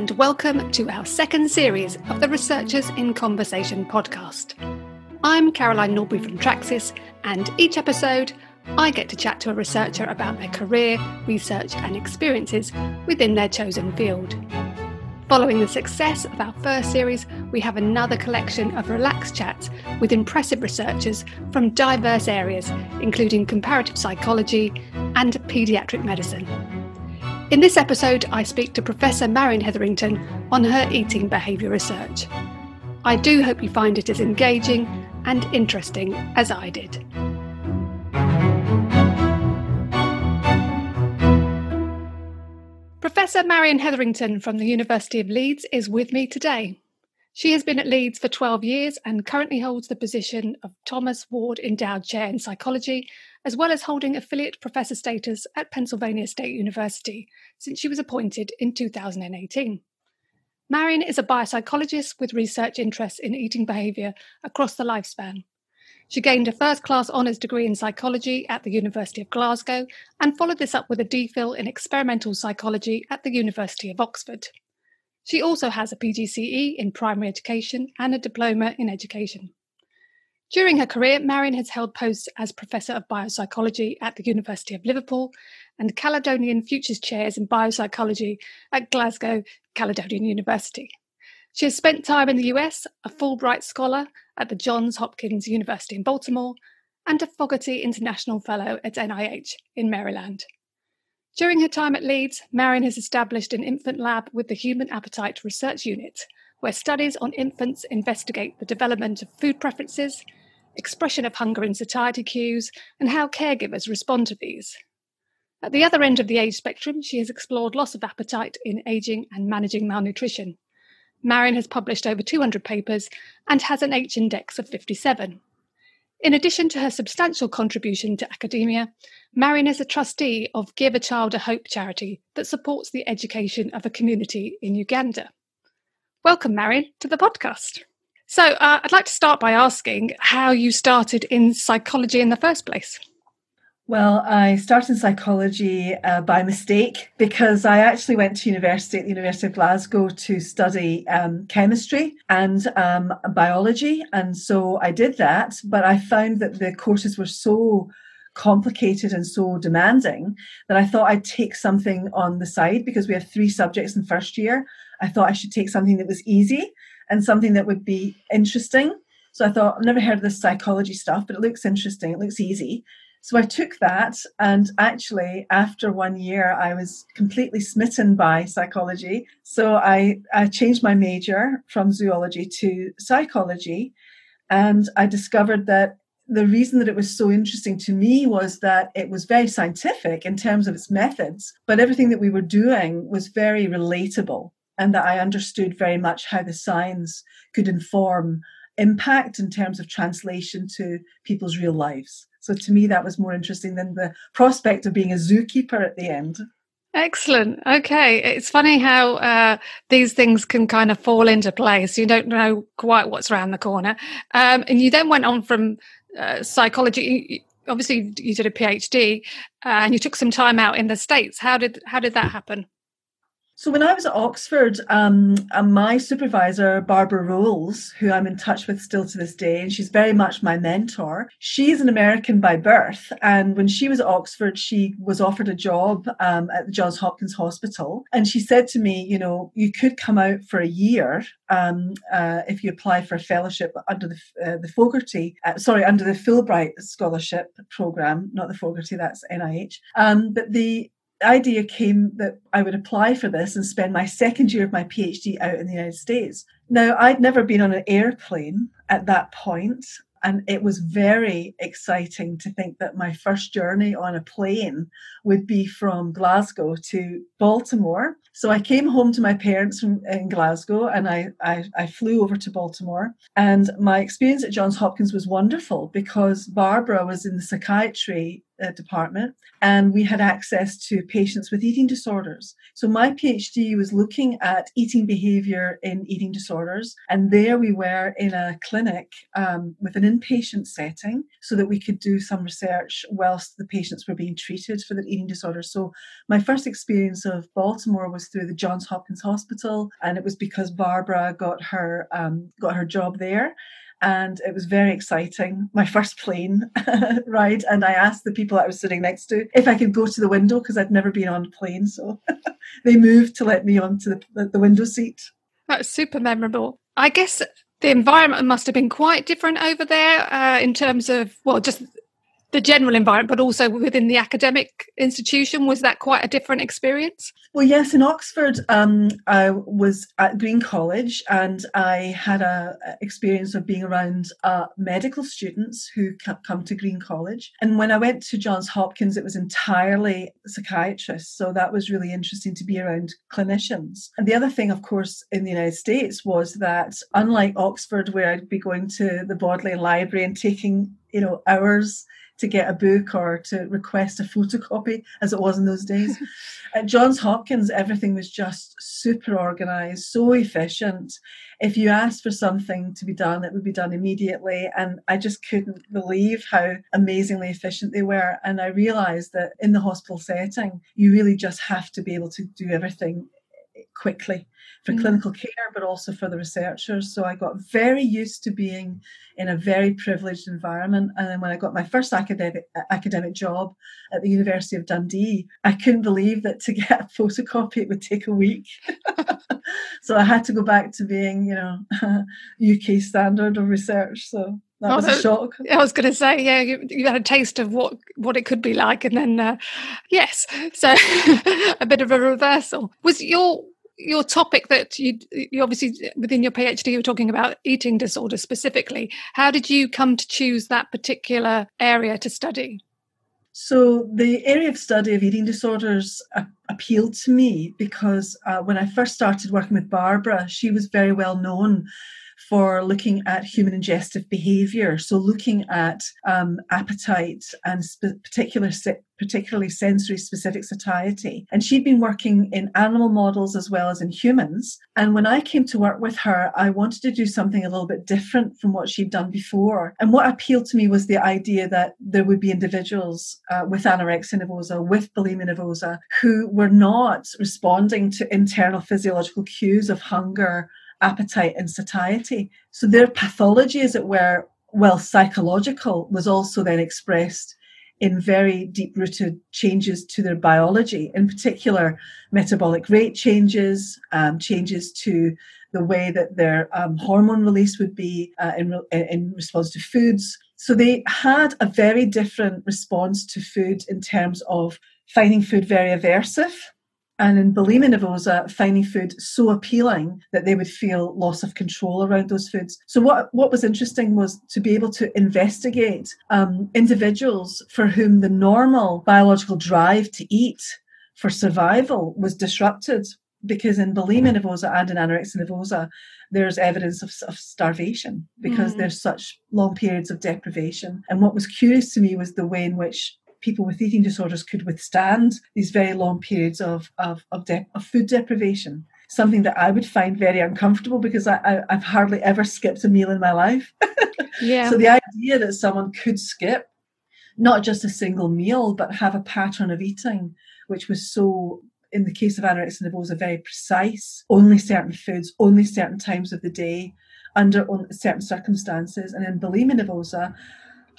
and welcome to our second series of the Researchers in Conversation podcast. I'm Caroline Norbury from Traxis, and each episode I get to chat to a researcher about their career, research, and experiences within their chosen field. Following the success of our first series, we have another collection of relaxed chats with impressive researchers from diverse areas, including comparative psychology and paediatric medicine. In this episode, I speak to Professor Marion Hetherington on her eating behaviour research. I do hope you find it as engaging and interesting as I did. Professor Marion Hetherington from the University of Leeds is with me today. She has been at Leeds for 12 years and currently holds the position of Thomas Ward Endowed Chair in Psychology, as well as holding affiliate professor status at Pennsylvania State University since she was appointed in 2018. Marion is a biopsychologist with research interests in eating behaviour across the lifespan. She gained a first class honours degree in psychology at the University of Glasgow and followed this up with a DPhil in experimental psychology at the University of Oxford. She also has a PGCE in primary education and a diploma in education. During her career, Marion has held posts as Professor of Biopsychology at the University of Liverpool and Caledonian Futures Chairs in Biopsychology at Glasgow Caledonian University. She has spent time in the US, a Fulbright Scholar at the Johns Hopkins University in Baltimore, and a Fogarty International Fellow at NIH in Maryland. During her time at Leeds, Marion has established an infant lab with the Human Appetite Research Unit, where studies on infants investigate the development of food preferences, expression of hunger and satiety cues, and how caregivers respond to these. At the other end of the age spectrum, she has explored loss of appetite in aging and managing malnutrition. Marion has published over 200 papers and has an H index of 57. In addition to her substantial contribution to academia, Marion is a trustee of Give a Child a Hope charity that supports the education of a community in Uganda. Welcome, Marion, to the podcast. So, uh, I'd like to start by asking how you started in psychology in the first place. Well, I started in psychology uh, by mistake because I actually went to university at the University of Glasgow to study um, chemistry and um, biology. And so I did that, but I found that the courses were so complicated and so demanding that I thought I'd take something on the side because we have three subjects in first year. I thought I should take something that was easy and something that would be interesting. So I thought, I've never heard of this psychology stuff, but it looks interesting. It looks easy. So I took that, and actually, after one year, I was completely smitten by psychology. So I, I changed my major from zoology to psychology, and I discovered that the reason that it was so interesting to me was that it was very scientific in terms of its methods, but everything that we were doing was very relatable, and that I understood very much how the science could inform impact in terms of translation to people's real lives. So to me, that was more interesting than the prospect of being a zookeeper at the end. Excellent. Okay. It's funny how uh, these things can kind of fall into place. You don't know quite what's around the corner. Um, and you then went on from uh, psychology. Obviously, you did a PhD uh, and you took some time out in the States. How did, how did that happen? So when I was at Oxford, um, my supervisor, Barbara Rolls, who I'm in touch with still to this day, and she's very much my mentor, she's an American by birth. And when she was at Oxford, she was offered a job um, at the Johns Hopkins Hospital. And she said to me, you know, you could come out for a year um, uh, if you apply for a fellowship under the, uh, the Fogarty, uh, sorry, under the Fulbright Scholarship Program, not the Fogarty, that's NIH. Um, but the idea came that I would apply for this and spend my second year of my PhD out in the United States. Now, I'd never been on an airplane at that point, and it was very exciting to think that my first journey on a plane would be from Glasgow to Baltimore. So I came home to my parents from, in Glasgow and I, I, I flew over to Baltimore. And my experience at Johns Hopkins was wonderful because Barbara was in the psychiatry uh, department, and we had access to patients with eating disorders. So my PhD was looking at eating behavior in eating disorders, and there we were in a clinic um, with an inpatient setting so that we could do some research whilst the patients were being treated for their eating disorders. So my first experience of Baltimore was through the Johns Hopkins Hospital, and it was because Barbara got her um, got her job there and it was very exciting. My first plane ride, and I asked the people I was sitting next to if I could go to the window because I'd never been on a plane. So they moved to let me onto the, the window seat. That's super memorable. I guess the environment must have been quite different over there uh, in terms of well, just the general environment, but also within the academic institution? Was that quite a different experience? Well, yes. In Oxford, um, I was at Green College, and I had a, experience of being around uh, medical students who come to Green College. And when I went to Johns Hopkins, it was entirely psychiatrists. So that was really interesting to be around clinicians. And the other thing, of course, in the United States was that unlike Oxford, where I'd be going to the Bodleian Library and taking you know hours to get a book or to request a photocopy as it was in those days. At Johns Hopkins, everything was just super organized, so efficient. If you asked for something to be done, it would be done immediately. And I just couldn't believe how amazingly efficient they were. And I realized that in the hospital setting, you really just have to be able to do everything quickly for mm. clinical care, but also for the researchers. So I got very used to being in a very privileged environment. And then when I got my first academic academic job at the University of Dundee, I couldn't believe that to get a photocopy it would take a week. so I had to go back to being, you know, UK standard of research. So that oh, was a shock. I was going to say, yeah, you, you, had a taste of what what it could be like, and then uh, yes, so a bit of a reversal. Was your your topic that you, you obviously within your PhD you're talking about eating disorder specifically. How did you come to choose that particular area to study? So the area of study of eating disorders appealed to me because uh, when I first started working with Barbara, she was very well known for looking at human ingestive behavior. So, looking at um, appetite and sp- particular, particularly sensory specific satiety. And she'd been working in animal models as well as in humans. And when I came to work with her, I wanted to do something a little bit different from what she'd done before. And what appealed to me was the idea that there would be individuals uh, with anorexia nervosa, with bulimia nervosa, who were not responding to internal physiological cues of hunger appetite and satiety. So their pathology, as it were, well, psychological, was also then expressed in very deep rooted changes to their biology, in particular, metabolic rate changes, um, changes to the way that their um, hormone release would be uh, in, in response to foods. So they had a very different response to food in terms of finding food very aversive and in bulimia nervosa, finding food so appealing that they would feel loss of control around those foods. So what, what was interesting was to be able to investigate um, individuals for whom the normal biological drive to eat for survival was disrupted because in bulimia nervosa and in anorexia nervosa, there's evidence of, of starvation because mm. there's such long periods of deprivation. And what was curious to me was the way in which people with eating disorders could withstand these very long periods of, of, of, de- of food deprivation. Something that I would find very uncomfortable because I, I, I've hardly ever skipped a meal in my life. yeah. So the idea that someone could skip not just a single meal, but have a pattern of eating, which was so in the case of anorexia nervosa, very precise, only certain foods, only certain times of the day, under certain circumstances. And in bulimia nervosa,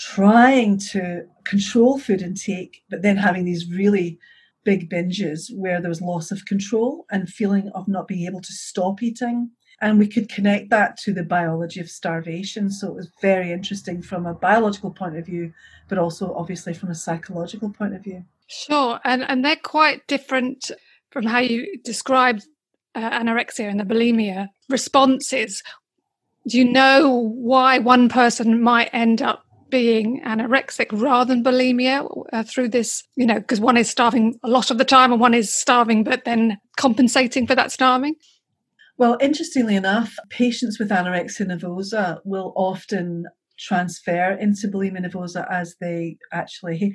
trying to control food intake, but then having these really big binges where there was loss of control and feeling of not being able to stop eating. And we could connect that to the biology of starvation. So it was very interesting from a biological point of view, but also obviously from a psychological point of view. Sure. And, and they're quite different from how you described uh, anorexia and the bulimia responses. Do you know why one person might end up being anorexic rather than bulimia uh, through this, you know, because one is starving a lot of the time and one is starving, but then compensating for that starving? Well, interestingly enough, patients with anorexia nervosa will often transfer into bulimia nervosa as they actually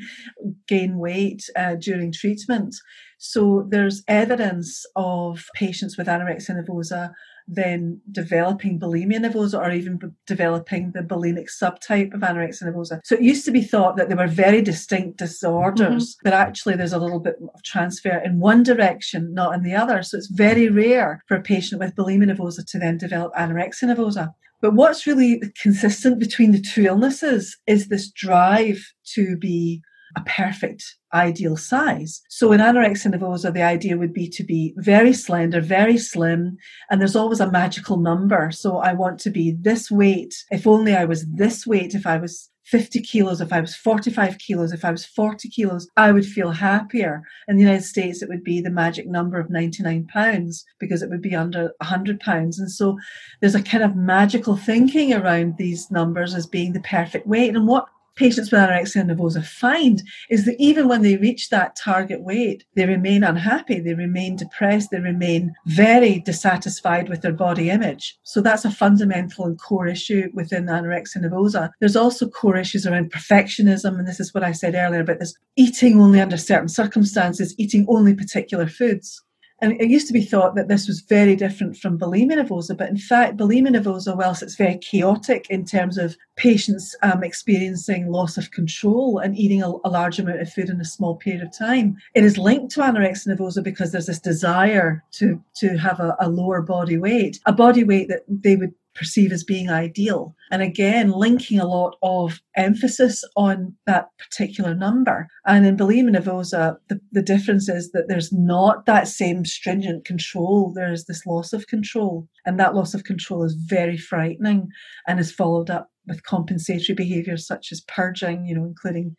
gain weight uh, during treatment. So there's evidence of patients with anorexia nervosa then developing bulimia nervosa or even b- developing the bulimic subtype of anorexia nervosa. So it used to be thought that they were very distinct disorders, mm-hmm. but actually there's a little bit of transfer in one direction, not in the other. So it's very rare for a patient with bulimia nervosa to then develop anorexia nervosa. But what's really consistent between the two illnesses is this drive to be a perfect ideal size. So in anorexia nervosa, the idea would be to be very slender, very slim, and there's always a magical number. So I want to be this weight. If only I was this weight, if I was 50 kilos, if I was 45 kilos, if I was 40 kilos, I would feel happier. In the United States, it would be the magic number of 99 pounds because it would be under 100 pounds. And so there's a kind of magical thinking around these numbers as being the perfect weight. And what patients with anorexia nervosa find is that even when they reach that target weight, they remain unhappy, they remain depressed, they remain very dissatisfied with their body image. So that's a fundamental and core issue within anorexia nervosa. There's also core issues around perfectionism, and this is what I said earlier about this eating only under certain circumstances, eating only particular foods. And it used to be thought that this was very different from bulimia nervosa, but in fact, bulimia nervosa, whilst it's very chaotic in terms of patients um, experiencing loss of control and eating a, a, large amount of food in a small period of time, it is linked to anorexia nervosa because there's this desire to to have a, a lower body weight, a body weight that they would perceive as being ideal. And again, linking a lot of emphasis on that particular number. And in bulimia nervosa, the, the difference is that there's not that same stringent control. There's this loss of control. And that loss of control is very frightening and is followed up with compensatory behaviors such as purging, you know, including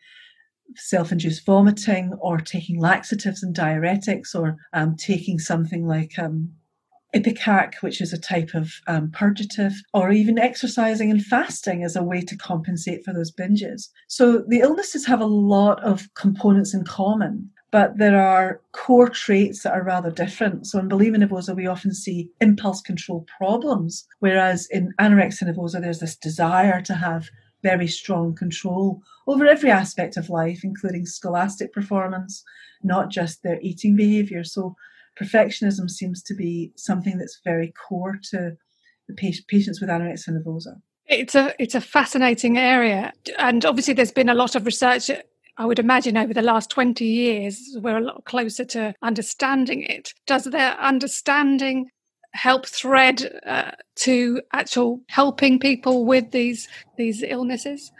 self-induced vomiting or taking laxatives and diuretics or um, taking something like um, Ipecac, which is a type of um, purgative, or even exercising and fasting as a way to compensate for those binges. So the illnesses have a lot of components in common, but there are core traits that are rather different. So in bulimia nervosa, we often see impulse control problems, whereas in anorexia nervosa, there's this desire to have very strong control over every aspect of life, including scholastic performance, not just their eating behavior. So perfectionism seems to be something that's very core to the patients with anorexia nervosa. It's a it's a fascinating area, and obviously there's been a lot of research. I would imagine over the last 20 years, we're a lot closer to understanding it. Does their understanding help thread uh, to actual helping people with these these illnesses?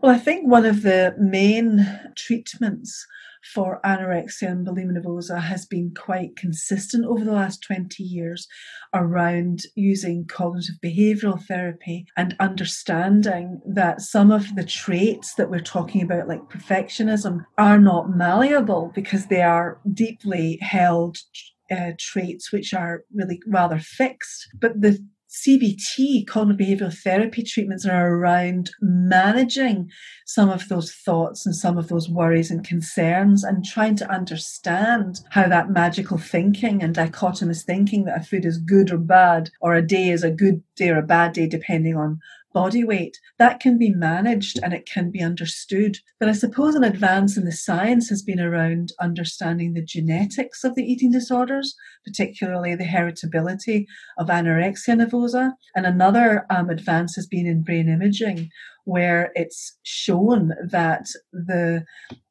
Well, I think one of the main treatments for anorexia and bulimia nervosa has been quite consistent over the last 20 years around using cognitive behavioral therapy and understanding that some of the traits that we're talking about, like perfectionism, are not malleable because they are deeply held uh, traits which are really rather fixed. But the CBT, cognitive behavioral therapy treatments are around managing some of those thoughts and some of those worries and concerns and trying to understand how that magical thinking and dichotomous thinking that a food is good or bad or a day is a good day or a bad day depending on body weight, that can be managed and it can be understood. But I suppose an advance in the science has been around understanding the genetics of the eating disorders, particularly the heritability of anorexia nervosa. And another um, advance has been in brain imaging, where it's shown that the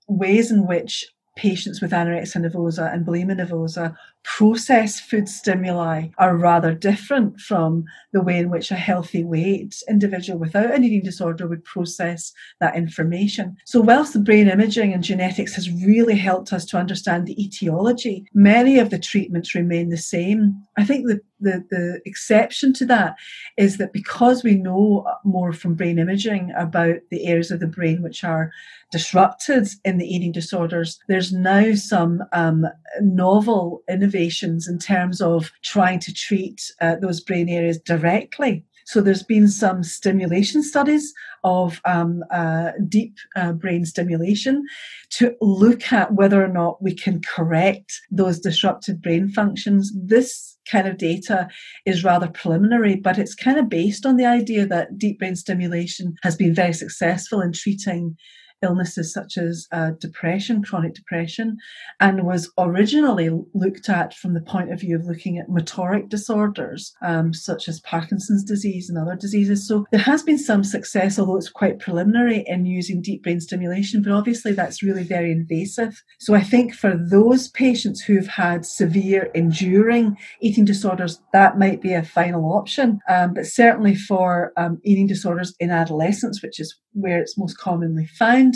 ways in which patients with anorexia nervosa and bulimia nervosa process food stimuli are rather different from the way in which a healthy weight individual without an eating disorder would process that information. So, whilst the brain imaging and genetics has really helped us to understand the etiology, many of the treatments remain the same. I think the the, the exception to that is that because we know more from brain imaging about the areas of the brain which are disrupted in the eating disorders, there's now some um, novel innovations innovations in terms of trying to treat uh, those brain areas directly. So there's been some stimulation studies of um, uh, deep uh, brain stimulation to look at whether or not we can correct those disrupted brain functions. This kind of data is rather preliminary, but it's kind of based on the idea that deep brain stimulation has been very successful in treating illnesses such as uh, depression, chronic depression, and was originally looked at from the point of view of looking at motoric disorders um, such as Parkinson's disease and other diseases. So there has been some success, although it's quite preliminary in using deep brain stimulation, but obviously that's really very invasive. So I think for those patients who've had severe, enduring eating disorders, that might be a final option. Um, but certainly for um, eating disorders in adolescence, which is where it's most commonly found.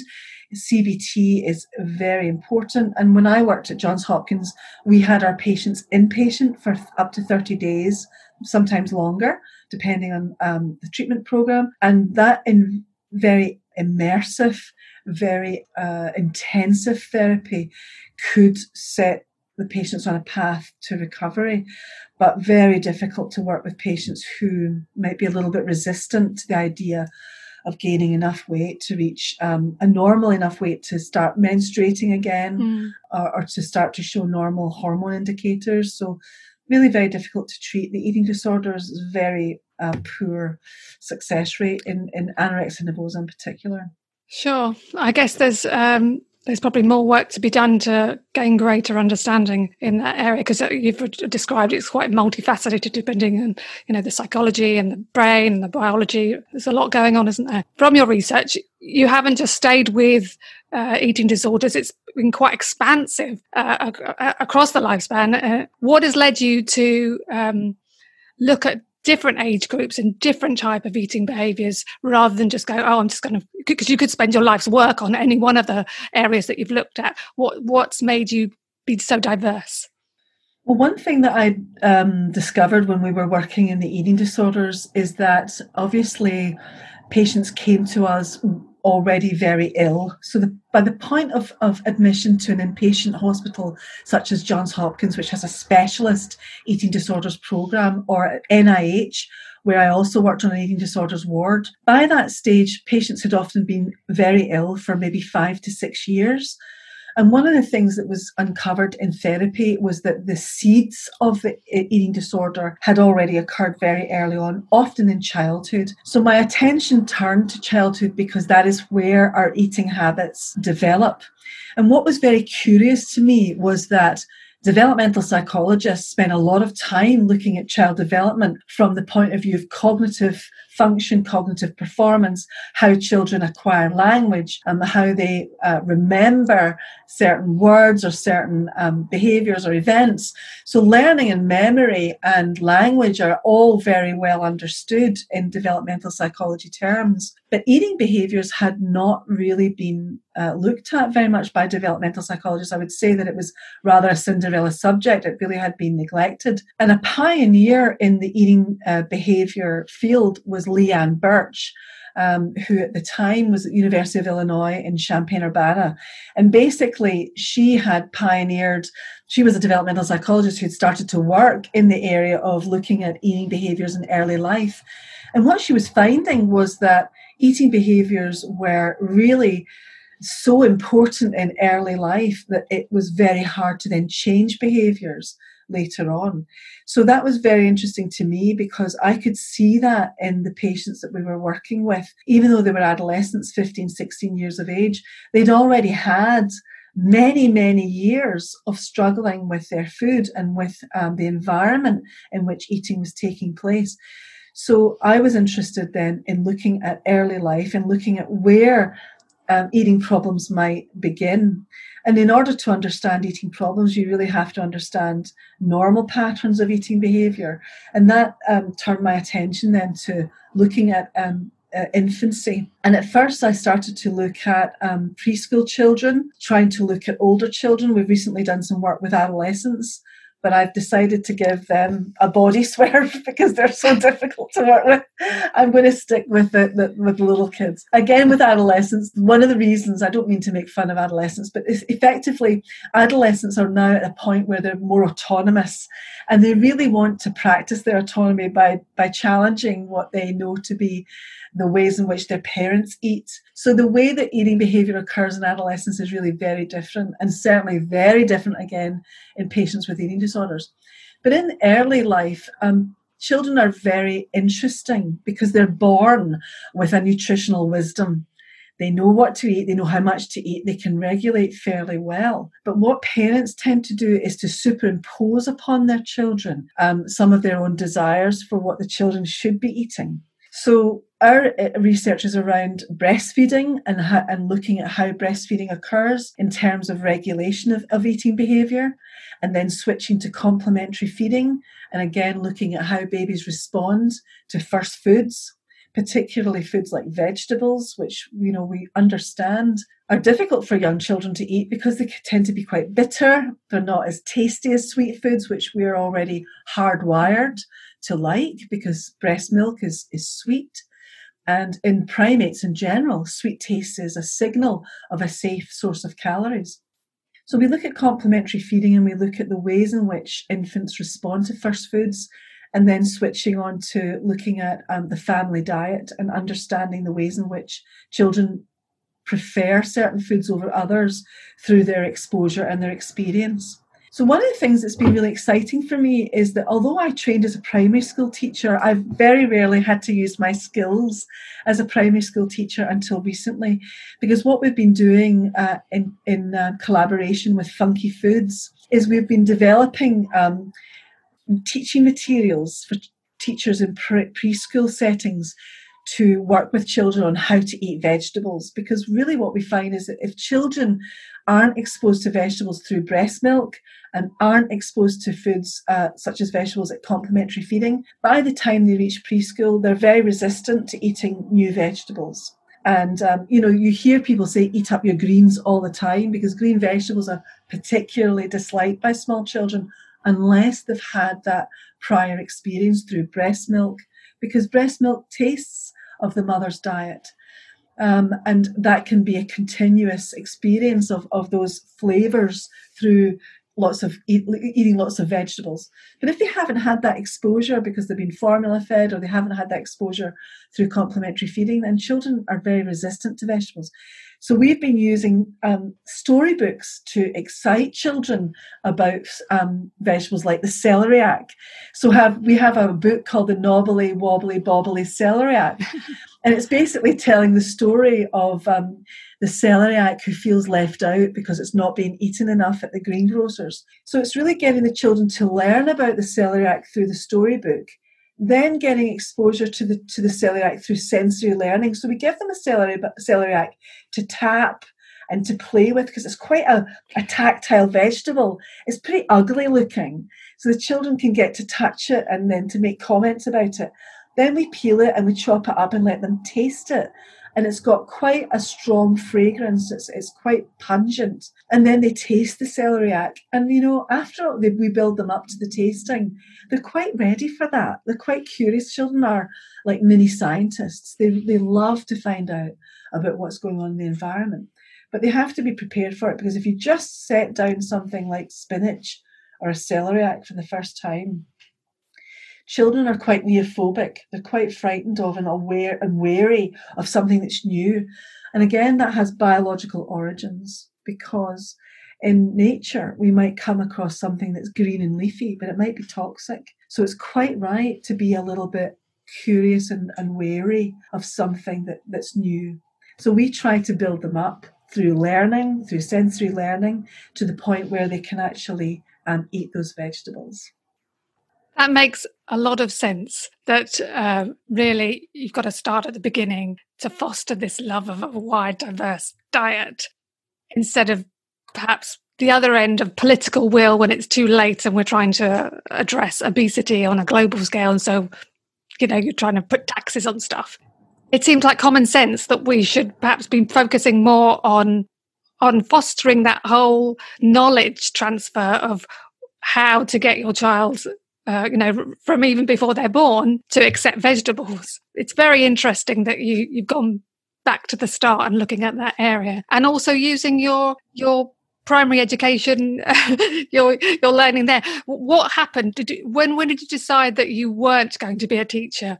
CBT is very important. And when I worked at Johns Hopkins, we had our patients inpatient for up to 30 days, sometimes longer, depending on um, the treatment program. And that in very immersive, very uh, intensive therapy could set the patients on a path to recovery, but very difficult to work with patients who might be a little bit resistant to the idea of gaining enough weight to reach um, a normal enough weight to start menstruating again mm. or, or, to start to show normal hormone indicators. So, really very difficult to treat. The eating disorders is very uh, poor success rate in, in anorexia nervosa in particular. Sure. I guess there's um, there's probably more work to be done to gain greater understanding in that area because uh, you've described it's quite multifaceted depending on you know the psychology and the brain and the biology. There's a lot going on isn't there? From your research you haven't just stayed with uh, eating disorders. It's been quite expansive uh, across the lifespan. Uh, what has led you to um, look at different age groups and different type of eating behaviors rather than just go oh i'm just going to because you could spend your life's work on any one of the areas that you've looked at. What what's made you be so diverse? Well, one thing that I um, discovered when we were working in the eating disorders is that obviously patients came to us already very ill. So the, by the point of, of admission to an inpatient hospital such as Johns Hopkins, which has a specialist eating disorders program, or NIH, where I also worked on an eating disorders ward, by that stage, patients had often been very ill for maybe five to six years. And one of the things that was uncovered in therapy was that the seeds of the eating disorder had already occurred very early on, often in childhood. So my attention turned to childhood because that is where our eating habits develop. And what was very curious to me was that developmental psychologists spend a lot of time looking at child development from the point of view of cognitive function, cognitive performance, how children acquire language, and how they uh, remember certain words or certain um, behaviors or events. So, learning and memory and language are all very well understood in developmental psychology terms. But eating behaviors had not really been uh, looked at very much by developmental psychologists. I would say that it was rather a Cinderella subject. It really had been neglected. And a pioneer in the eating uh, behavior field was Leann Birch. Um, who at the time was at University of Illinois in Champaign-Urbana. And basically, she had pioneered, she was a developmental psychologist who had started to work in the area of looking at eating behaviors in early life. And what she was finding was that eating behaviors were really so important in early life that it was very hard to then change behaviors later on. So that was very interesting to me because I could see that in the patients that we were working with, even though they were adolescents, 15, 16 years of age, they'd already had many, many years of struggling with their food and with um, the environment in which eating was taking place. So I was interested then in looking at early life and looking at where um, eating problems might begin. And in order to understand eating problems, you really have to understand normal patterns of eating behavior. And that um, turned my attention then to looking at um, uh, infancy. And at first, I started to look at um, preschool children, trying to look at older children. We've recently done some work with adolescents but I've decided to give them a body swerve because they're so difficult to work with. I'm going to stick with it with little kids. Again, with adolescents, one of the reasons I don't mean to make fun of adolescents, but effectively, adolescents are now at a point where they're more autonomous and they really want to practice their autonomy by, by challenging what they know to be the ways in which their parents eat. So the way that eating behavior occurs in adolescence is really very different and certainly very different again in patients with eating disorders. But in early life, um, children are very interesting because they're born with a nutritional wisdom. They know what to eat, they know how much to eat, they can regulate fairly well. But what parents tend to do is to superimpose upon their children um, some of their own desires for what the children should be eating. So our uh, research is around breastfeeding and, how, and looking at how breastfeeding occurs in terms of regulation of, of eating behaviour, and then switching to complementary feeding, and again looking at how babies respond to first foods, particularly foods like vegetables, which you know we understand are difficult for young children to eat because they tend to be quite bitter. They're not as tasty as sweet foods, which we're already hardwired to like because breast milk is, is sweet. And in primates in general, sweet taste is a signal of a safe source of calories. So we look at complementary feeding and we look at the ways in which infants respond to first foods and then switching on to looking at um, the family diet and understanding the ways in which children prefer certain foods over others through their exposure and their experience. So, one of the things that's been really exciting for me is that although I trained as a primary school teacher, I've very rarely had to use my skills as a primary school teacher until recently. Because what we've been doing uh, in, in uh, collaboration with Funky Foods is we've been developing um, teaching materials for teachers in pre- preschool settings to work with children on how to eat vegetables because really what we find is that if children aren't exposed to vegetables through breast milk and aren't exposed to foods uh, such as vegetables at complementary feeding, by the time they reach preschool, they're very resistant to eating new vegetables. And, um, you know, you hear people say, eat up your greens all the time because green vegetables are particularly disliked by small children unless they've had that prior experience through breast milk because breast milk tastes of the mother's diet. Um, and that can be a continuous experience of, of those flavors through lots of eat, eating lots of vegetables. But if they haven't had that exposure because they've been formula fed or they haven't had that exposure through complementary feeding, then children are very resistant to vegetables. So we've been using um, storybooks to excite children about um, vegetables like the celeriac. So have we have a book called the Knobbly Wobbly Bobbly Celeriac, and it's basically telling the story of um, the celeriac who feels left out because it's not being eaten enough at the greengrocers. So it's really getting the children to learn about the celeriac through the storybook then getting exposure to the to the celeriac through sensory learning. So we give them a celery celeriac to tap and to play with because it's quite a, a tactile vegetable. It's pretty ugly looking. So the children can get to touch it and then to make comments about it. Then we peel it and we chop it up and let them taste it and it's got quite a strong fragrance. It's, it's quite pungent. And then they taste the celeriac. And, you know, after they, we build them up to the tasting, they're quite ready for that. They're quite curious. Children are like mini scientists. They, they love to find out about what's going on in the environment. But they have to be prepared for it because if you just set down something like spinach or a celeriac for the first time, children are quite neophobic. They're quite frightened of and aware and wary of something that's new. And again, that has biological origins because in nature we might come across something that's green and leafy, but it might be toxic. So it's quite right to be a little bit curious and, and wary of something that, that's new. So we try to build them up through learning, through sensory learning, to the point where they can actually um, eat those vegetables. That makes a lot of sense. That uh, really you've got to start at the beginning to foster this love of a wide, diverse diet instead of perhaps the other end of political will when it's too late and we're trying to address obesity on a global scale. And so, you know, you're trying to put taxes on stuff. It seems like common sense that we should perhaps be focusing more on on fostering that whole knowledge transfer of how to get your child uh, you know, from even before they're born to accept vegetables. It's very interesting that you you've gone back to the start and looking at that area, and also using your your primary education, your your learning there. What happened? Did you, when when did you decide that you weren't going to be a teacher?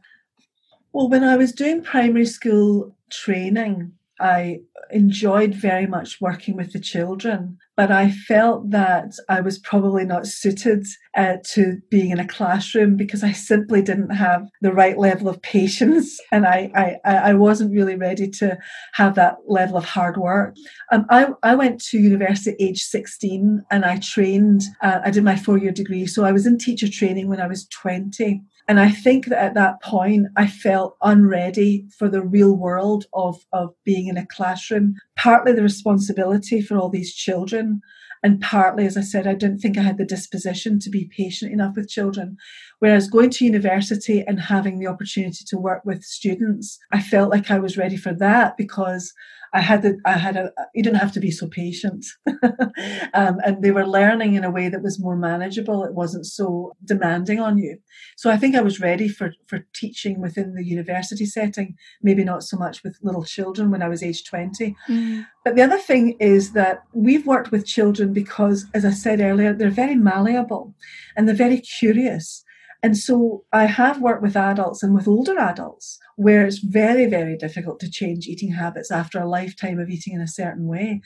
Well, when I was doing primary school training, I enjoyed very much working with the children, but I felt that I was probably not suited uh, to being in a classroom because I simply didn't have the right level of patience and I, I, I wasn't really ready to have that level of hard work. Um, I, I went to university at age 16 and I trained, uh, I did my four year degree. So I was in teacher training when I was 20. And I think that at that point, I felt unready for the real world of, of being in a classroom, partly the responsibility for all these children. And partly, as I said, I didn't think I had the disposition to be patient enough with children. Whereas going to university and having the opportunity to work with students, I felt like I was ready for that because I had the, I had a, you didn't have to be so patient. um, and they were learning in a way that was more manageable. It wasn't so demanding on you. So I think I was ready for, for teaching within the university setting, maybe not so much with little children when I was age 20. Mm. But the other thing is that we've worked with children because, as I said earlier, they're very malleable and they're very curious. And so I have worked with adults and with older adults where it's very, very difficult to change eating habits after a lifetime of eating in a certain way.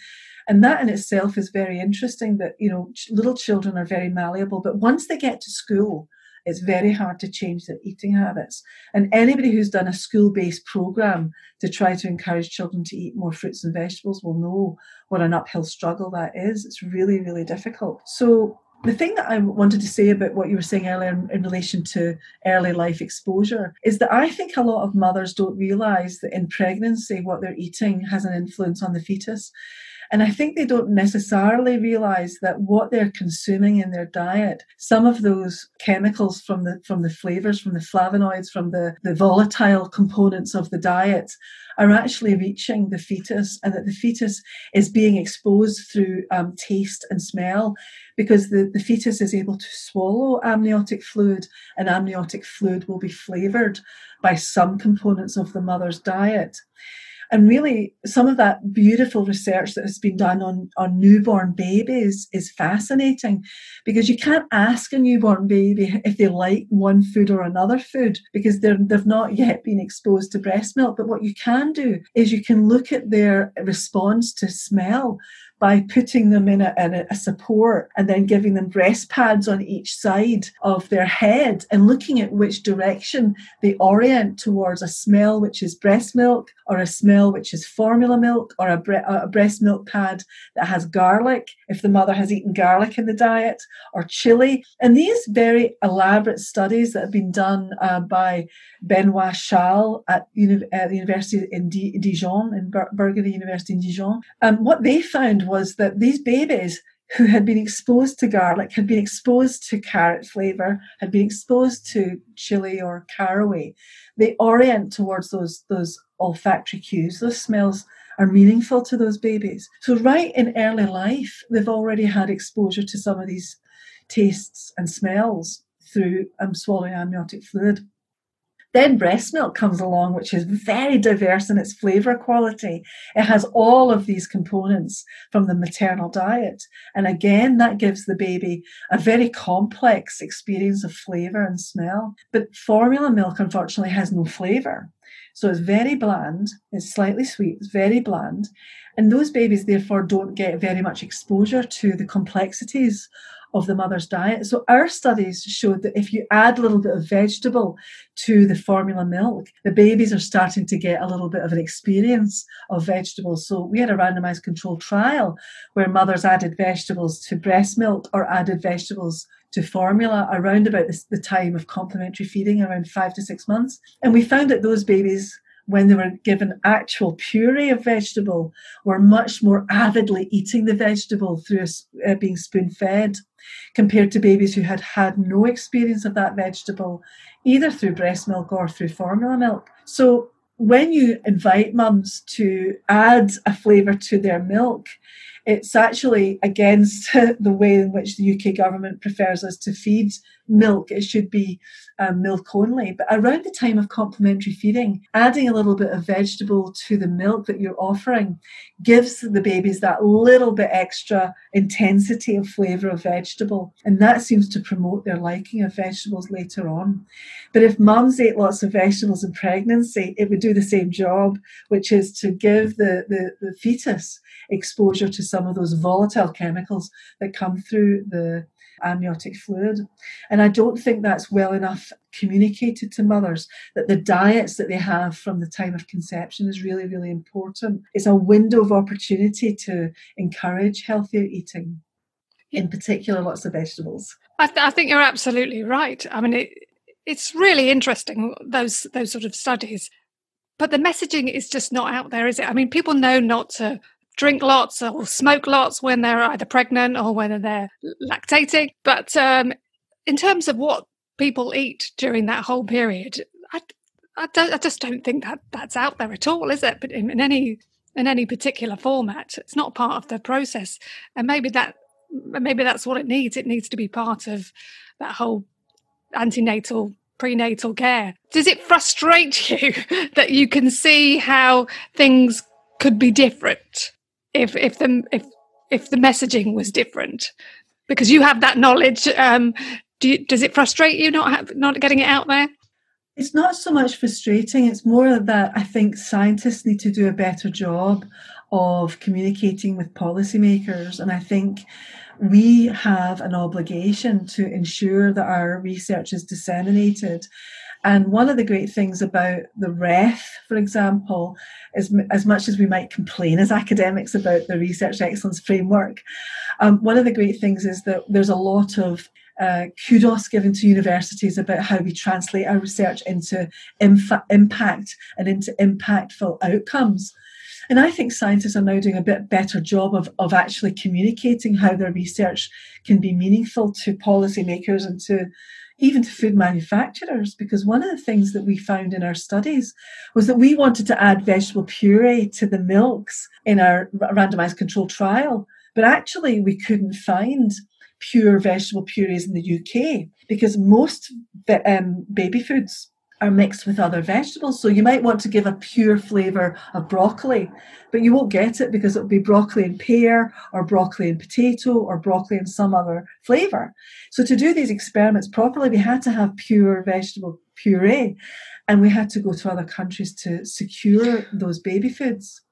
And that in itself is very interesting that, you know, little children are very malleable, but once they get to school, it's very hard to change their eating habits. And anybody who's done a school based program to try to encourage children to eat more fruits and vegetables will know what an uphill struggle that is. It's really, really difficult. So the thing that I wanted to say about what you were saying earlier in, in, relation to early life exposure is that I think a lot of mothers don't realize that in pregnancy, what they're eating has an influence on the fetus. And I think they don't necessarily realize that what they're consuming in their diet, some of those chemicals from the from the flavors, from the flavonoids, from the, the volatile components of the diet are actually reaching the fetus and that the fetus is being exposed through um, taste and smell because the, the fetus is able to swallow amniotic fluid and amniotic fluid will be flavored by some components of the mother's diet. And really, some of that beautiful research that has been done on, on newborn babies is fascinating because you can't ask a newborn baby if they like one food or another food because they're, they've not yet been exposed to breast milk. But what you can do is you can look at their response to smell by putting them in a, in a, support and then giving them breast pads on each side of their head and looking at which direction they orient towards a smell which is breast milk or a smell which is formula milk or a, bre- a breast milk pad that has garlic if the mother has eaten garlic in the diet or chili. And these very elaborate studies that have been done uh, by Benoist Schaal at, uni- at the University in D- Dijon, in Bur- Burgundy University in Dijon, um, what they found was that these babies who had been exposed to garlic, had been exposed to carrot flavor, had been exposed to chili or caraway, they orient towards those, those olfactory cues. Those smells are meaningful to those babies. So, right in early life, they've already had exposure to some of these tastes and smells through um, swallowing amniotic fluid. Then breast milk comes along, which is very diverse in its flavor quality. It has all of these components from the maternal diet. And again, that gives the baby a very complex experience of flavor and smell. But formula milk, unfortunately, has no flavor. So it's very bland, it's slightly sweet, it's very bland. And those babies, therefore, don't get very much exposure to the complexities of the mother's diet. So our studies showed that if you add a little bit of vegetable to the formula milk, the babies are starting to get a little bit of an experience of vegetables. So we had a randomized controlled trial where mothers added vegetables to breast milk or added vegetables to formula around about the time of complementary feeding, around five to six months. And we found that those babies when they were given actual puree of vegetable, were much more avidly eating the vegetable through uh, being spoon fed, compared to babies who had had no experience of that vegetable, either through breast milk or through formula milk. So when you invite mums to add a flavour to their milk, it's actually against the way in which the UK government prefers us to feed milk. It should be um, milk only. But around the time of complementary feeding, adding a little bit of vegetable to the milk that you're offering gives the babies that little bit extra intensity of flavour of vegetable. And that seems to promote their liking of vegetables later on. But if mums ate lots of vegetables in pregnancy, it would do the same job, which is to give the, the, the fetus exposure to some of those volatile chemicals that come through the amniotic fluid. And I don't think that's well enough communicated to mothers that the diets that they have from the time of conception is really, really important. It's a window of opportunity to encourage healthier eating, in particular, lots of vegetables. I, th- I think you're absolutely right. I mean, it, it's really interesting those those sort of studies, but the messaging is just not out there, is it? I mean, people know not to drink lots or smoke lots when they're either pregnant or when they're lactating. But um, in terms of what people eat during that whole period, I, I, I, just don't think that that's out there at all, is it? But in, in any in any particular format, it's not part of the process, and maybe that maybe that's what it needs. It needs to be part of that whole antenatal prenatal care. Does it frustrate you that you can see how things could be different? If if the if if the messaging was different because you have that knowledge um, do you, does it frustrate you not have, not getting it out there? It's not so much frustrating it's more that i think scientists need to do a better job of communicating with policymakers and i think we have an obligation to ensure that our research is disseminated and one of the great things about the REF, for example, is as much as we might complain as academics about the research excellence framework, um, one of the great things is that there's a lot of uh, kudos given to universities about how we translate our research into infa- impact and into impactful outcomes. And I think scientists are now doing a bit better job of, of actually communicating how their research can be meaningful to policymakers and to even to food manufacturers, because one of the things that we found in our studies was that we wanted to add vegetable puree to the milks in our randomized control trial, but actually we couldn't find pure vegetable purees in the UK because most um, baby foods are mixed with other vegetables. So you might want to give a pure flavour of broccoli, but you won't get it because it'll be broccoli and pear or broccoli and potato or broccoli and some other flavour. So to do these experiments properly, we had to have pure vegetable puree and we had to go to other countries to secure those baby foods.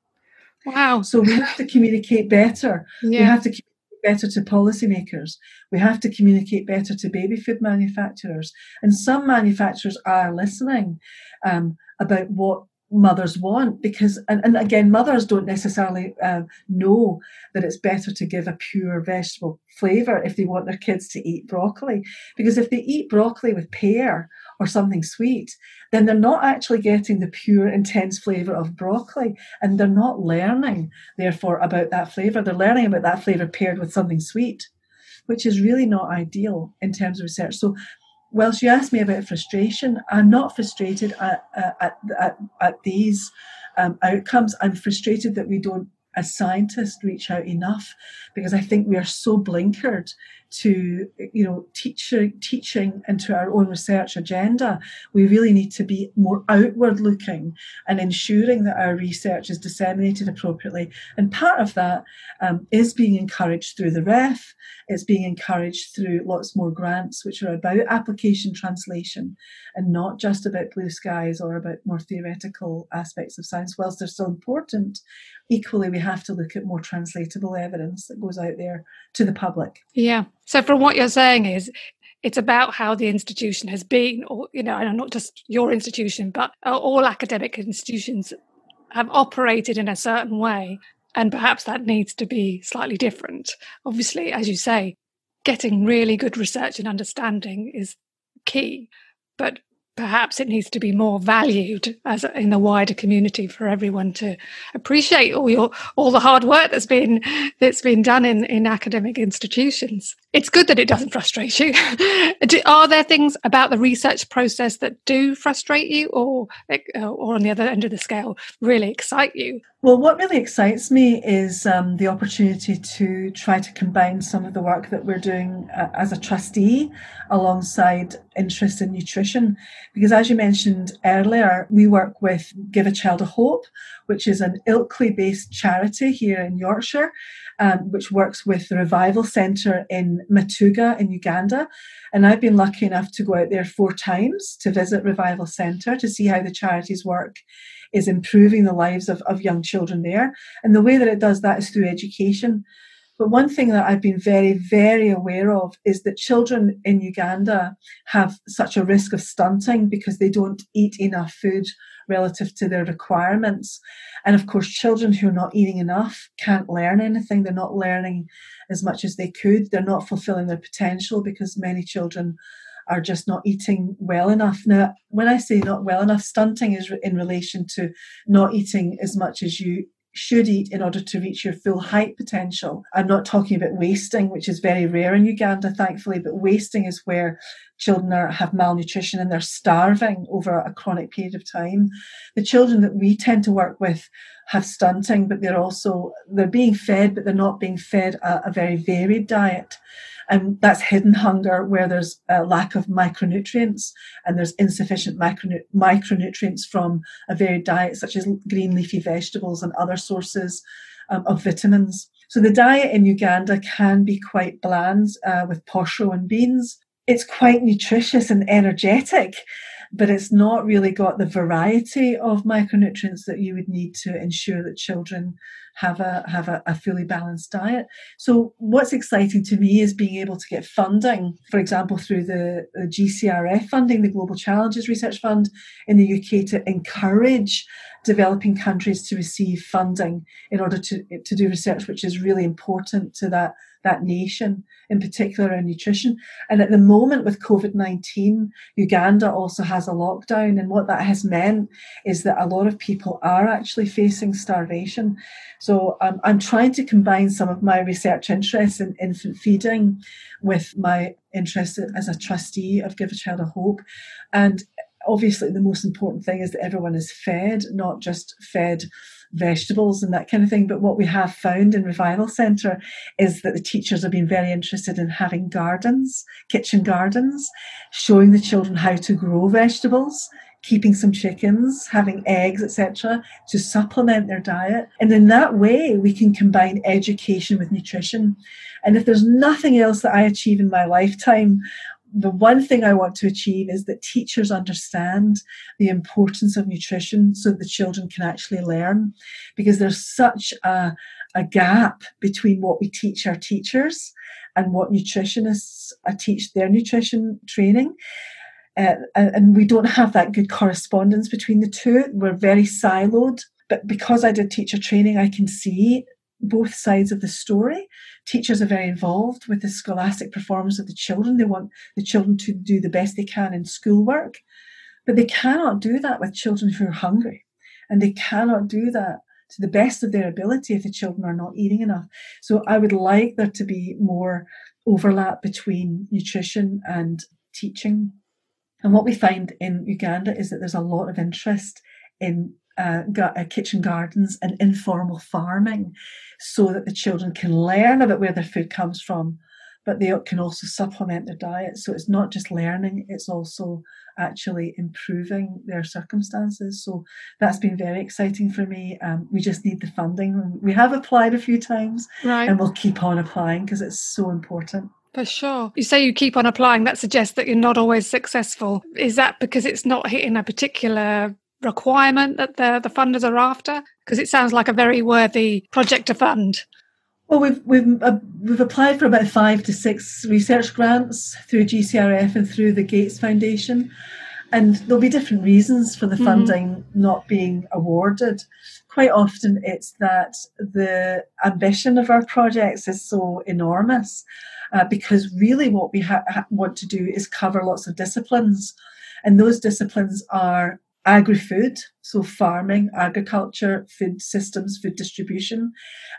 Wow. So we have to communicate better. Yeah. We have to better to policymakers. We have to communicate better to baby food manufacturers. And some manufacturers are listening um, about what mothers want because and, and again mothers don't necessarily uh, know that it's better to give a pure vegetable flavor if they want their kids to eat broccoli because if they eat broccoli with pear or something sweet then they're not actually getting the pure intense flavor of broccoli and they're not learning therefore about that flavor they're learning about that flavor paired with something sweet which is really not ideal in terms of research so whilst you asked me about frustration, I'm not frustrated at, at, at, at these um, outcomes. I'm frustrated that we don't, as scientists, reach out enough because I think we are so blinkered to you know teacher, teaching into our own research agenda we really need to be more outward looking and ensuring that our research is disseminated appropriately. And part of that um, is being encouraged through the ref. It's being encouraged through lots more grants which are about application translation and not just about blue skies or about more theoretical aspects of science. Whilst they're still important equally we have to look at more translatable evidence that goes out there to the public. Yeah so, from what you're saying, is it's about how the institution has been, or you know, and not just your institution, but uh, all academic institutions have operated in a certain way, and perhaps that needs to be slightly different. Obviously, as you say, getting really good research and understanding is key, but perhaps it needs to be more valued as in the wider community for everyone to appreciate all your all the hard work that's been that's been done in in academic institutions. It's good that it doesn't frustrate you. Are there things about the research process that do frustrate you or eh, or on the other end of the scale really excite you Well, what really excites me is um, the opportunity to try to combine some of the work that we're doing uh, as a trustee alongside interest in nutrition. Because as you mentioned earlier, we work with Give a Child a Hope, which is an Ilkley based charity here in Yorkshire, um, which works with the Revival Centre in Matugga in Uganda. And I've been lucky enough to go out there four times to visit Revival Centre to see how the charities work is improving the lives of, of young children there. And the way that it does that is through education. But one thing that I've been very, very aware of is that children in Uganda have such a risk of stunting because they don't eat enough food relative to their requirements. And of course, children who are not eating enough can't learn anything. They're not learning as much as they could. They're not fulfilling their potential because many children are just not eating well enough. Now, when I say not well enough, stunting is in relation to not eating as much as you should eat in order to reach your full height potential. I'm not talking about wasting, which is very rare in Uganda, thankfully, but wasting is where children are, have malnutrition and they're starving over a chronic period of time. The children that we tend to work with have stunting, but they're also, they're being fed, but they're not being fed a, a very varied diet. And that's hidden hunger where there's a lack of micronutrients and there's insufficient micronutrients from a varied diet, such as green leafy vegetables and other sources um, of vitamins. So the diet in Uganda can be quite bland uh, with posho and beans. It's quite nutritious and energetic, but it's not really got the variety of micronutrients that you would need to ensure that children have a have a, a, fully balanced diet. So what's exciting to me is being able to get funding, for example, through the, the GCRF funding, the Global Challenges Research Fund in the UK, to encourage developing countries to receive funding in order to to do research, which is really important to that that nation, in particular in nutrition. And at the moment with COVID 19, Uganda also has a lockdown. And what that has meant is that a lot of people are actually facing starvation. So um, I'm trying to combine some of my research interests in infant feeding with my interest as a trustee of Give a Child a Hope. And obviously, the most important thing is that everyone is fed, not just fed vegetables and that kind of thing. But what we have found in Revival Centre is that the teachers have been very interested in having gardens, kitchen gardens, showing the children how to grow vegetables, keeping some chickens, having eggs, etc., to supplement their diet. And in that way, we can combine education with nutrition. And if there's nothing else that I achieve in my lifetime, the one thing I want to achieve is that teachers understand the importance of nutrition so the children can actually learn because there's such a, a gap between what we teach our teachers and what nutritionists uh, teach their nutrition training. Uh, and we don't have that good correspondence between the two. We're very siloed. But because I did teacher training, I can see both sides of the story. Teachers are very involved with the scholastic performance of the children. They want the children to do the best they can in schoolwork, but they cannot do that with children who are hungry. And they cannot do that to the best of their ability if the children are not eating enough. So I would like there to be more overlap between nutrition and teaching. And what we find in Uganda is that there's a lot of interest in uh, uh, kitchen gardens and informal farming so that the children can learn about where their food comes from, but they can also supplement their diet. So it's not just learning, it's also actually improving their circumstances. So that's been very exciting for me. Um, we just need the funding. We have applied a few times right. and we'll keep on applying because it's so important. For sure. You say you keep on applying, that suggests that you're not always successful. Is that because it's not hitting a particular requirement that the, the funders are after? Because it sounds like a very worthy project to fund. Well, we've we've uh, we've applied for about five to six research grants through GCRF and through the Gates Foundation, and there'll be different reasons for the mm-hmm. funding mm-hmm. not being awarded. Quite often, it's that the ambition of our projects is so enormous, uh, because really what we ha- want to do is cover lots of disciplines, and those disciplines are agri-food, so farming, agriculture, food systems, food distribution,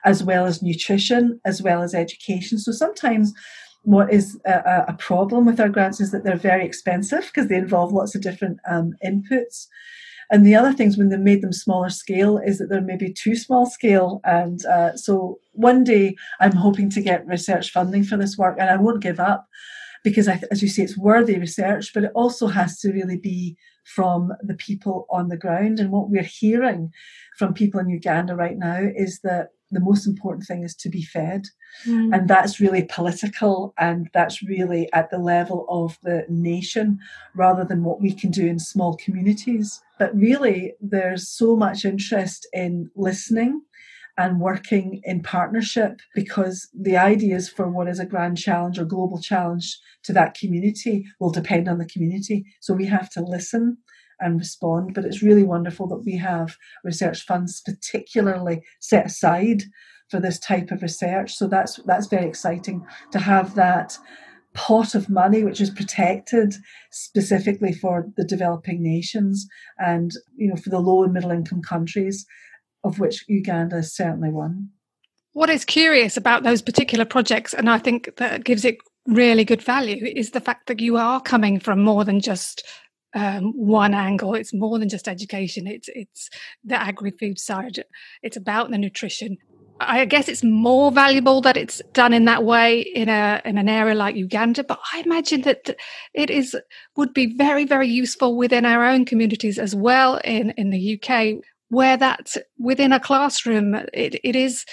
as well as nutrition, as well as education. So sometimes what is a, a problem with our grants is that they're very expensive because they involve lots of different um, inputs. And the other things when they made them smaller scale is that they're maybe too small scale. And uh, so one day I'm hoping to get research funding for this work, and I won't give up because, I, as you say, it's worthy research, but it also has to really be from the people on the ground. And what we're hearing from people in Uganda right now is that the most important thing is to be fed. Mm. And that's really political and that's really at the level of the nation rather than what we can do in small communities. But really, there's so much interest in listening and working in partnership because the ideas for what is a grand challenge or global challenge to that community will depend on the community. So we have to listen and respond. But it's really wonderful that we have research funds particularly set aside for this type of research. So that's that's very exciting to have that pot of money which is protected specifically for the developing nations and you know for the low and middle income countries of which Uganda is certainly one. What is curious about those particular projects, and I think that gives it really good value, is the fact that you are coming from more than just um, one angle. It's more than just education. It's it's the agri-food side. It's about the nutrition. I guess it's more valuable that it's done in that way in a in an area like Uganda, but I imagine that it is would be very very useful within our own communities as well in in the UK, where that within a classroom it, it is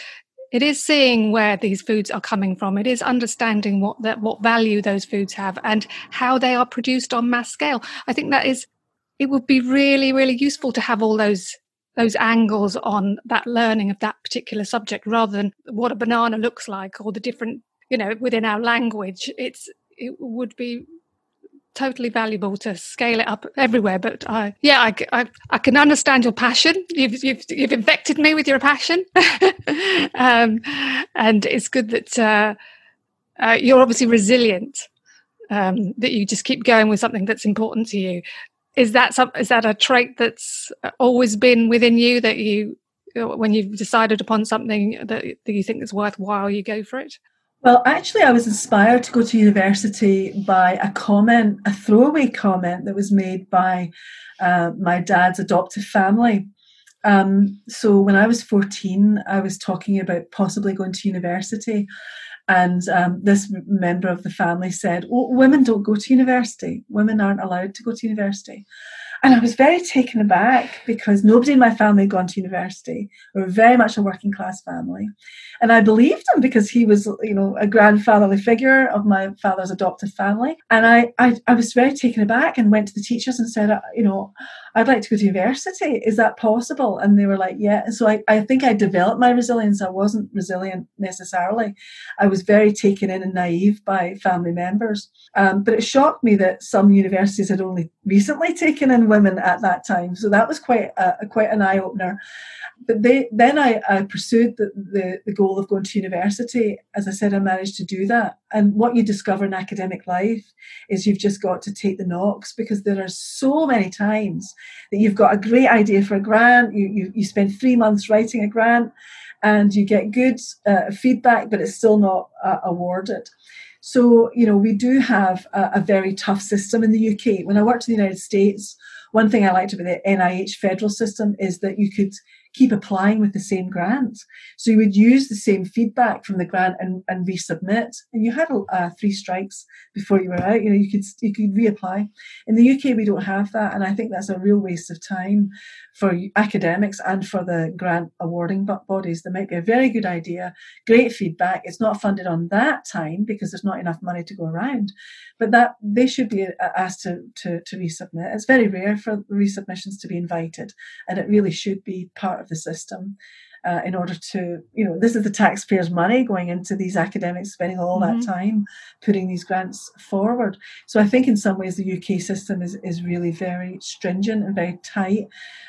it is seeing where these foods are coming from. It is understanding what that what value those foods have and how they are produced on mass scale. I think that is it would be really really useful to have all those those angles on that learning of that particular subject rather than what a banana looks like or the different you know within our language it's it would be totally valuable to scale it up everywhere. But I, yeah, I, I, I can understand your passion. You've, you've, you've infected me with your passion. um, and it's good that uh, uh, you're obviously resilient, um, that you just keep going with something that's important to you. Is that some, is that a trait that's always been within you that you, when you've decided upon something that, that you think is worthwhile, you go for it? Well, actually, I was inspired to go to university by a comment, a throwaway comment that was made by uh, my dad's adoptive family. Um, so when I was 14, I was talking about possibly going to university. And um, this member of the family said, oh, Women don't go to university. Women aren't allowed to go to university. And I was very taken aback because nobody in my family had gone to university. We were very much a working class family. And I believed him because he was, you know, a grandfatherly figure of my father's adoptive family. And I, I, I was very taken aback and went to the teachers and said, uh, you know, I'd like to go to university. Is that possible? And they were like, yeah. And so I, I think I developed my resilience. I wasn't resilient necessarily. I was very taken in and naive by family members. Um, but it shocked me that some universities had only recently taken in women at that time. So that was quite a, quite an eye opener. But they, then I, I pursued the, the, the goal of going to university. As I said, I managed to do that. And what you discover in academic life is you've just got to take the knocks because there are so many times that you've got a great idea for a grant, you, you, you spend three months writing a grant, and you get good uh, feedback, but it's still not uh, awarded. So, you know, we do have a, a, very tough system in the UK. When I worked in the United States, one thing I liked about the NIH federal system is that you could keep applying with the same grant. So you would use the same feedback from the grant and, and resubmit. And you had uh, three strikes before you were out. You know, you could you could reapply. In the UK, we don't have that, and I think that's a real waste of time for academics and for the grant awarding bodies. There might be a very good idea, great feedback. It's not funded on that time because there's not enough money to go around, but that they should be uh, asked to to, to resubmit. It's very rare for resubmissions to be invited, and it really should be part of the system. Uh, in order to, you know, this is the taxpayers' money going into these academics, spending all mm-hmm. that time putting these grants forward. So I think in some ways the UK system is, is really very stringent and very tight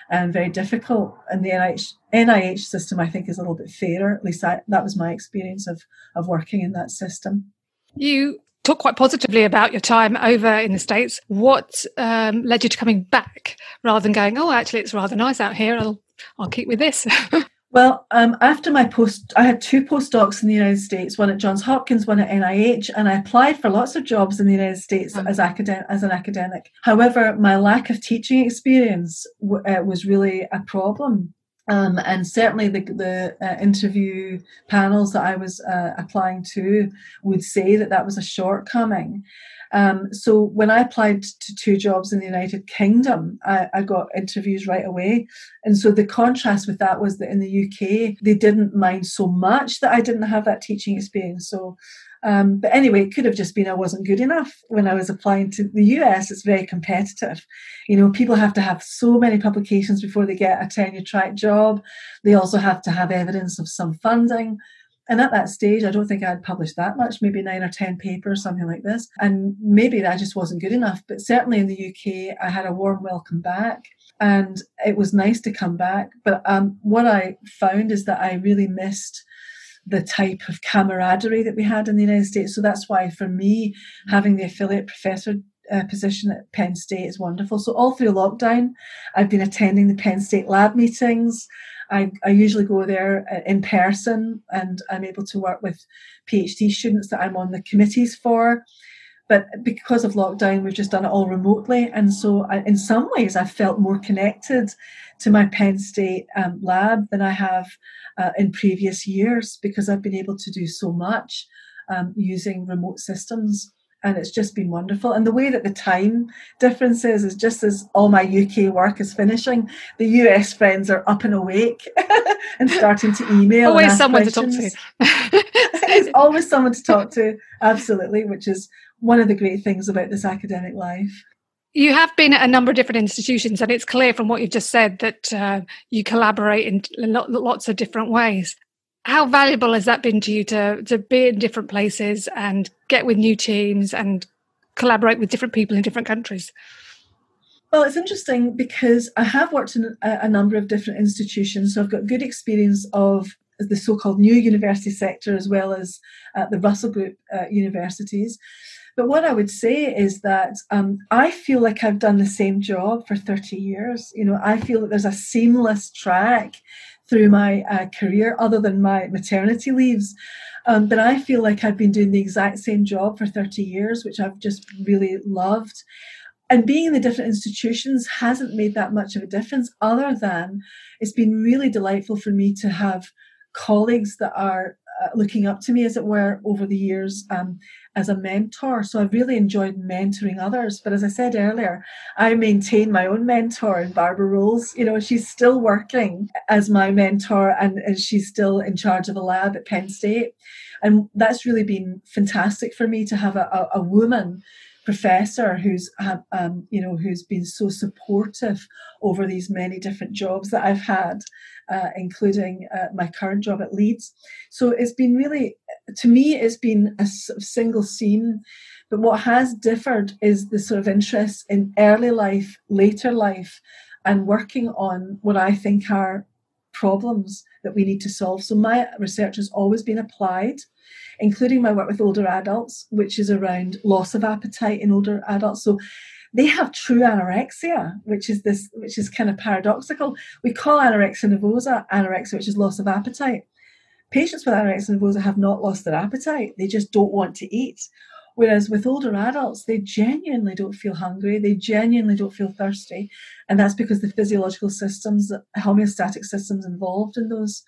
and very difficult. And the NIH, NIH system, I think, is a little bit fairer. At least I, that was my experience of, of working in that system. You talk quite positively about your time over in the States. What um, led you to coming back rather than going, oh, actually, it's rather nice out here. I'll I'll keep with this. Well, um, after my post, I had two postdocs in the United States, one at Johns Hopkins, one at NIH, and I applied for lots of jobs in the United States mm-hmm. as, academic, as an academic. However, my lack of teaching experience w- uh, was really a problem. Um, and certainly the, the uh, interview panels that I was uh, applying to would say that that was a shortcoming. Um, so when I applied to two jobs in the United Kingdom, I, I, got interviews right away. And so the contrast with that was that in the UK, they didn't mind so much that I didn't have that teaching experience. So um, but anyway, it could have just been I wasn't good enough when I was applying to the US. It's very competitive. You know, people have to have so many publications before they get a tenure track job. They also have to have evidence of some funding. And at that stage, I don't think I'd published that much, maybe nine or 10 papers, something like this. And maybe that just wasn't good enough. But certainly in the UK, I had a warm welcome back and it was nice to come back. But um, what I found is that I really missed the type of camaraderie that we had in the United States. So that's why, for me, having the affiliate professor uh, position at Penn State is wonderful. So all through lockdown, I've been attending the Penn State lab meetings. I, I usually go there uh, in person and I'm able to work with PhD students that I'm on the committees for. But because of lockdown, we've just done it all remotely. And so, I, in some ways, I've felt more connected to my Penn State um, lab than I have uh, in previous years because I've been able to do so much um, using remote systems and it's just been wonderful. And the way that the time difference is, is just as all my UK work is finishing, the US friends are up and awake and starting to email. Always someone questions. to talk to. it's always someone to talk to, absolutely, which is one of the great things about this academic life. You have been at a number of different institutions, and it's clear from what you've just said that uh, you collaborate in lots of different ways. How valuable has that been to you to to be in different places and get with new teams and collaborate with different people in different countries? Well, it's interesting because I have worked in a, a number of different institutions, so I've got good experience of the so-called new university sector as well as uh, the Russell Group uh, universities. But what I would say is that um, I feel like I've done the same job for 30 years. You know, I feel that there's a seamless track through my uh, career other than my maternity leaves. Um, but I feel like I've been doing the exact same job for 30 years, which I've just really loved. And being in the different institutions hasn't made that much of a difference, other than it's been really delightful for me to have colleagues that are looking up to me, as it were, over the years um, as a mentor. So I've really enjoyed mentoring others. But as I said earlier, I maintain my own mentor in Barbara Rolls. You know, she's still working as my mentor and, and she's still in charge of a lab at Penn State. And that's really been fantastic for me to have a, a, a woman professor who's um, you know who's been so supportive over these many different jobs that I've had, uh, including uh, my current job at Leeds. So it's been really, to me, it's been a single scene. But what has differed is the sort of interest in early life, later life, and working on what I think are problems that we need to solve. So my research has always been applied including my work with older adults, which is around loss of appetite in older adults. So they have true anorexia, which is this, which is kind of paradoxical. We call anorexia nervosa anorexia, which is loss of appetite. Patients with anorexia nervosa have not lost their appetite; they just don't want to eat. Whereas with older adults, they genuinely don't feel hungry, they genuinely don't feel thirsty, and that's because the physiological systems, homeostatic systems involved in those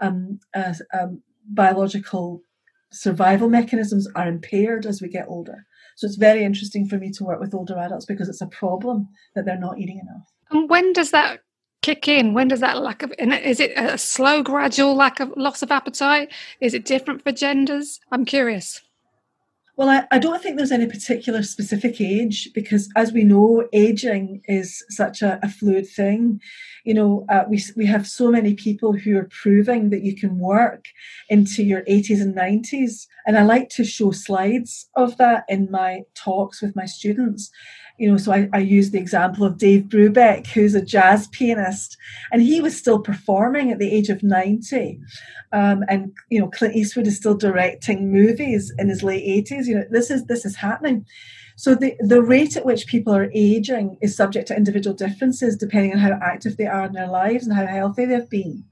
um, uh, um, biological survival mechanisms are impaired as we get older. So it's very interesting for me to work with older adults because it's a problem that they're not eating enough. And when does that kick in? When does that lack of is it a slow, gradual lack of loss of appetite? Is it different for genders? I'm curious. Well, I, I, don't think there's any particular specific age because, as we know, aging is such a, a fluid thing. You know, uh, we, we have so many people who are proving that you can work into your 80s and 90s. And I like to show slides of that in my talks with my students you know, so I, I use the example of Dave Brubeck, who's a jazz pianist, and he was still performing at the age of 90. Um, and you know, Clint Eastwood is still directing movies in his late 80s. You know, this is this is happening. So the, the rate at which people are aging is subject to individual differences depending on how active they are in their lives and how healthy they've been.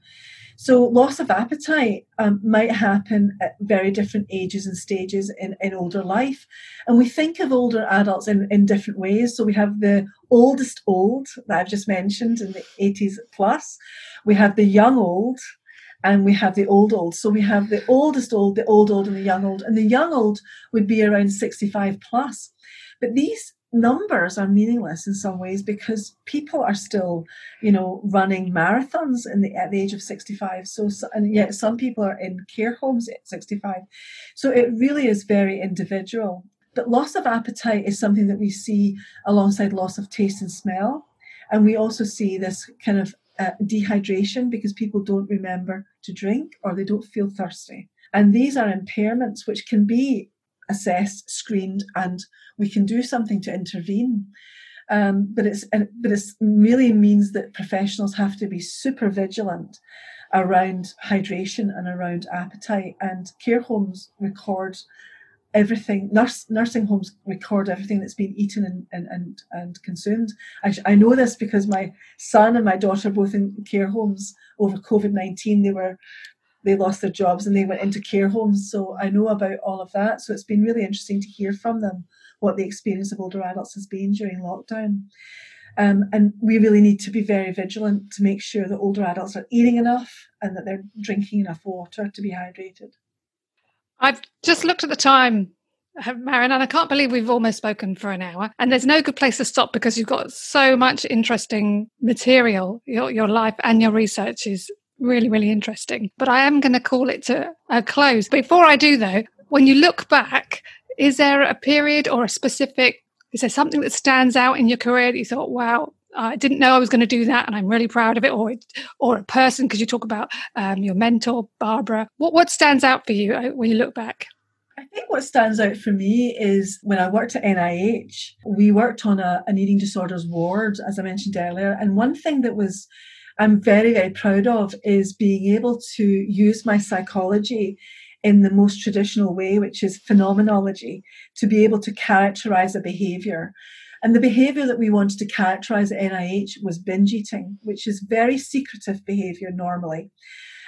So, loss of appetite um, might happen at very different ages and stages in, in older life. And we think of older adults in, in different ways. So, we have the oldest old that I've just mentioned in the 80s plus, we have the young old, and we have the old old. So we have the oldest old, the old old, and the young old. And the young old would be around 65 plus. But these numbers are meaningless in some ways because people are still, you know, running marathons in the, at the age of 65. So, and yet some people are in care homes at 65. So it really is very individual. But loss of appetite is something that we see alongside loss of taste and smell. And we also see this kind of uh, dehydration because people don't remember to drink or they don't feel thirsty. And these are impairments which can be assessed, screened, and we can do something to intervene. Um, but it's but it really means that professionals have to be super vigilant around hydration and around appetite. And care homes record everything. Nurse, nursing homes record everything that's been eaten and and and, and consumed. I, I know this because my son and my daughter both in care homes over COVID nineteen. They were they lost their jobs and they went into care homes. So I know about all of that. So it's been really interesting to hear from them what the experience of older adults has been during lockdown. Um, and we really need to be very vigilant to make sure that older adults are eating enough and that they're drinking enough water to be hydrated. I've just looked at the time, Marion, and I can't believe we've almost spoken for an hour. And there's no good place to stop because you've got so much interesting material. Your, your life and your research is really, really interesting. But I am going to call it to a close. Before I do, though, when you look back, is there a period or a specific, is there something that stands out in your career that you thought, wow, I didn't know I was going to do that, and I'm really proud of it, or or a person because you talk about um, your mentor, Barbara. What what stands out for you uh, when you look back? I think what stands out for me is when I worked at NIH, we worked on a, an eating disorders ward, as I mentioned earlier, and one thing that was I'm very, very proud of is being able to use my psychology in the most traditional way, which is phenomenology, to be able to characterize a behavior. And the behavior that we wanted to characterize at NIH was binge eating, which is very secretive behavior normally.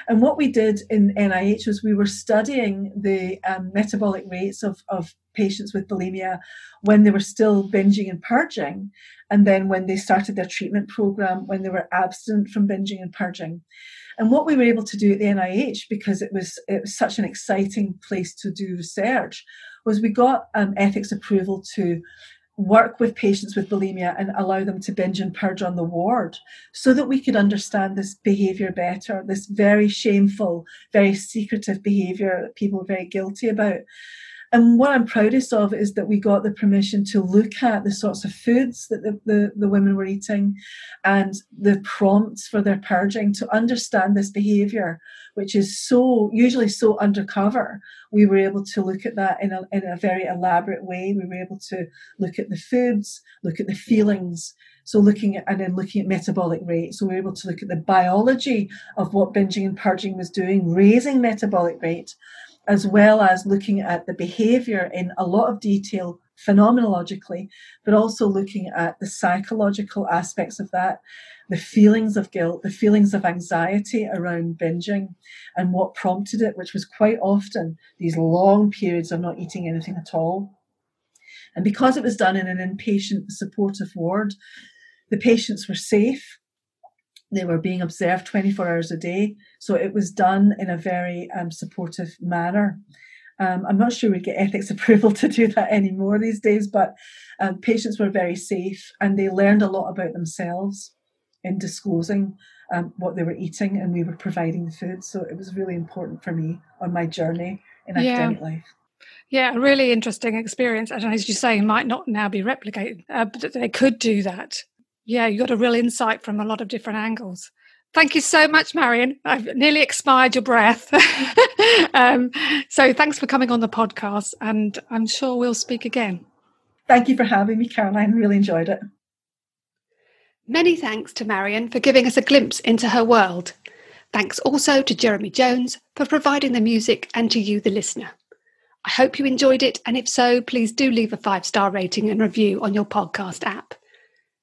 And what we did in NIH was we were studying the um, metabolic rates of, of patients with bulimia when they were still binging and purging, and then when they started their treatment program, when they were abstinent from binging and purging. And what we were able to do at the NIH, because it was it was such an exciting place to do research, was we got um, ethics approval to work with patients with bulimia and allow them to binge and purge on the ward so that we could understand this behavior better, this very shameful, very secretive behavior that people are very guilty about. And what I'm proudest of is that we got the permission to look at the sorts of foods that the, the, the, women were eating and the prompts for their purging to understand this behavior, which is so usually so undercover. We were able to look at that in a, in a very elaborate way. We were able to look at the foods, look at the feelings. So looking at, and then looking at metabolic rate. So we were able to look at the biology of what binging and purging was doing, raising metabolic rate as well as looking at the behavior in a lot of detail phenomenologically, but also looking at the psychological aspects of that, the feelings of guilt, the feelings of anxiety around binging, and what prompted it, which was quite often these long periods of not eating anything at all. And because it was done in an inpatient supportive ward, the patients were safe they were being observed 24 hours a day. So it was done in a very um, supportive manner. Um, I'm not sure we get ethics approval to do that anymore these days, but um, patients were very safe and they learned a lot about themselves in disclosing um, what they were eating and we were providing the food. So it was really important for me on my journey in yeah. academic life. Yeah, a really interesting experience. And as you say, might not now be replicated, uh, but they could do that yeah, you got a real insight from a lot of different angles. Thank you so much, Marion. I've nearly expired your breath. um, so thanks for coming on the podcast, and I'm sure we'll speak again. Thank you for having me, Caroline. Really enjoyed it. Many thanks to Marion for giving us a glimpse into her world. Thanks also to Jeremy Jones for providing the music and to you, the listener. I hope you enjoyed it, and if so, please do leave a five star rating and review on your podcast app.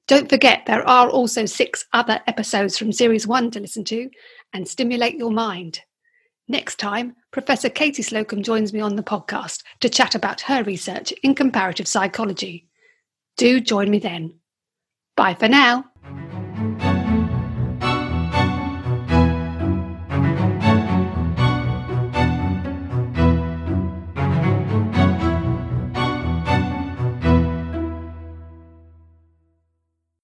Don't forget, there are also six other episodes from Series 1 to listen to, and stimulate your mind. Next time, Professor Katie Slocombe joins me on the podcast to chat about her research in comparative psychology. Do join me then. Bye for now.